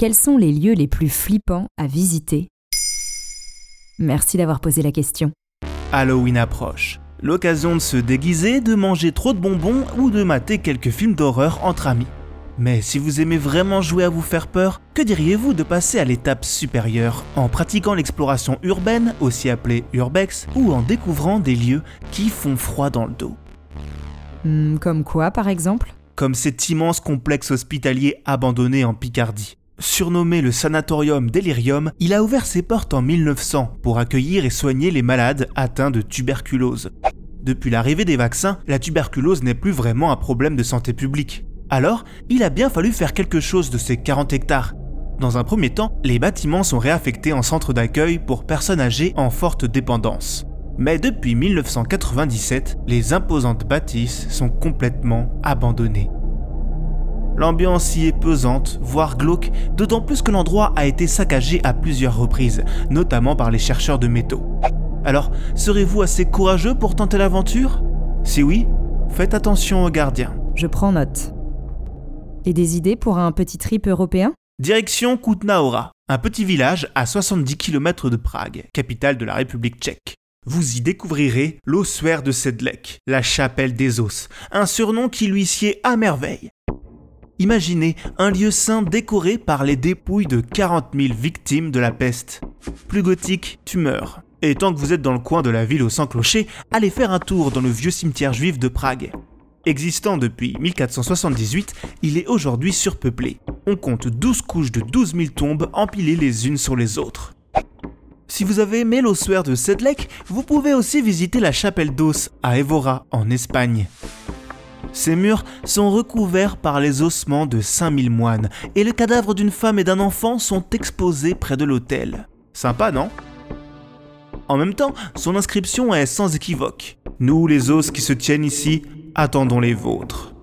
quels sont les lieux les plus flippants à visiter? Merci d'avoir posé la question. Halloween approche. L'occasion de se déguiser, de manger trop de bonbons ou de mater quelques films d'horreur entre amis. Mais si vous aimez vraiment jouer à vous faire peur, que diriez-vous de passer à l'étape supérieure en pratiquant l'exploration urbaine, aussi appelée urbex, ou en découvrant des lieux qui font froid dans le dos? Hmm, comme quoi, par exemple? Comme cet immense complexe hospitalier abandonné en Picardie. Surnommé le sanatorium Delirium, il a ouvert ses portes en 1900 pour accueillir et soigner les malades atteints de tuberculose. Depuis l'arrivée des vaccins, la tuberculose n'est plus vraiment un problème de santé publique. Alors, il a bien fallu faire quelque chose de ces 40 hectares. Dans un premier temps, les bâtiments sont réaffectés en centre d'accueil pour personnes âgées en forte dépendance. Mais depuis 1997, les imposantes bâtisses sont complètement abandonnées. L'ambiance y est pesante, voire glauque, d'autant plus que l'endroit a été saccagé à plusieurs reprises, notamment par les chercheurs de métaux. Alors, serez-vous assez courageux pour tenter l'aventure? Si oui, faites attention aux gardiens. Je prends note. Et des idées pour un petit trip européen? Direction Kutna un petit village à 70 km de Prague, capitale de la République tchèque. Vous y découvrirez l'ossuaire de Sedlec, la chapelle des os, un surnom qui lui sied à merveille. Imaginez un lieu saint décoré par les dépouilles de 40 000 victimes de la peste. Plus gothique, tu meurs. Et tant que vous êtes dans le coin de la ville au sans clocher, allez faire un tour dans le vieux cimetière juif de Prague. Existant depuis 1478, il est aujourd'hui surpeuplé. On compte 12 couches de 12 000 tombes empilées les unes sur les autres. Si vous avez aimé l'ossuaire de Sedlec, vous pouvez aussi visiter la chapelle d'Os à Evora, en Espagne. Ces murs sont recouverts par les ossements de 5000 moines et le cadavre d'une femme et d'un enfant sont exposés près de l'autel. Sympa, non? En même temps, son inscription est sans équivoque. Nous, les os qui se tiennent ici, attendons les vôtres.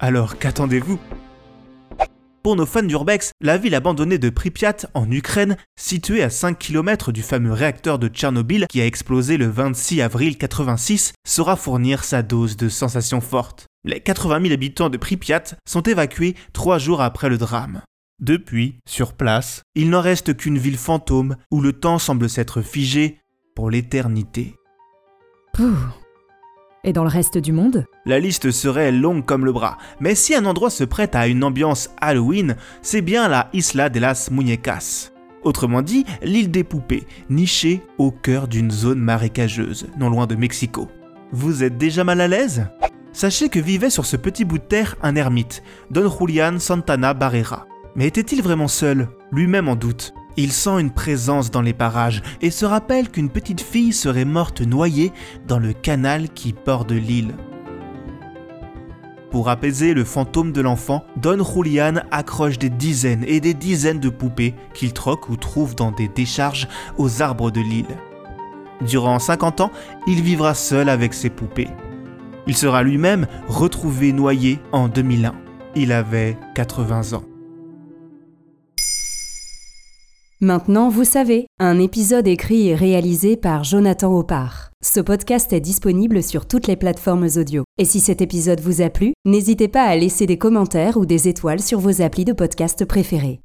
Alors qu'attendez-vous? Pour nos fans d'Urbex, la ville abandonnée de Pripyat en Ukraine, située à 5 km du fameux réacteur de Tchernobyl qui a explosé le 26 avril 86, saura fournir sa dose de sensations fortes. Les 80 000 habitants de Pripyat sont évacués trois jours après le drame. Depuis, sur place, il n'en reste qu'une ville fantôme où le temps semble s'être figé pour l'éternité. Et dans le reste du monde? La liste serait longue comme le bras, mais si un endroit se prête à une ambiance Halloween, c'est bien la Isla de las Muñecas. Autrement dit, l'île des poupées, nichée au cœur d'une zone marécageuse, non loin de Mexico. Vous êtes déjà mal à l'aise? Sachez que vivait sur ce petit bout de terre un ermite, Don Julian Santana Barrera. Mais était-il vraiment seul? Lui-même en doute. Il sent une présence dans les parages et se rappelle qu'une petite fille serait morte noyée dans le canal qui borde l'île. Pour apaiser le fantôme de l'enfant, Don Julian accroche des dizaines et des dizaines de poupées qu'il troque ou trouve dans des décharges aux arbres de l'île. Durant 50 ans, il vivra seul avec ses poupées. Il sera lui-même retrouvé noyé en 2001. Il avait 80 ans. Maintenant, vous savez, un épisode écrit et réalisé par Jonathan Oppard. Ce podcast est disponible sur toutes les plateformes audio. Et si cet épisode vous a plu, n'hésitez pas à laisser des commentaires ou des étoiles sur vos applis de podcast préférés.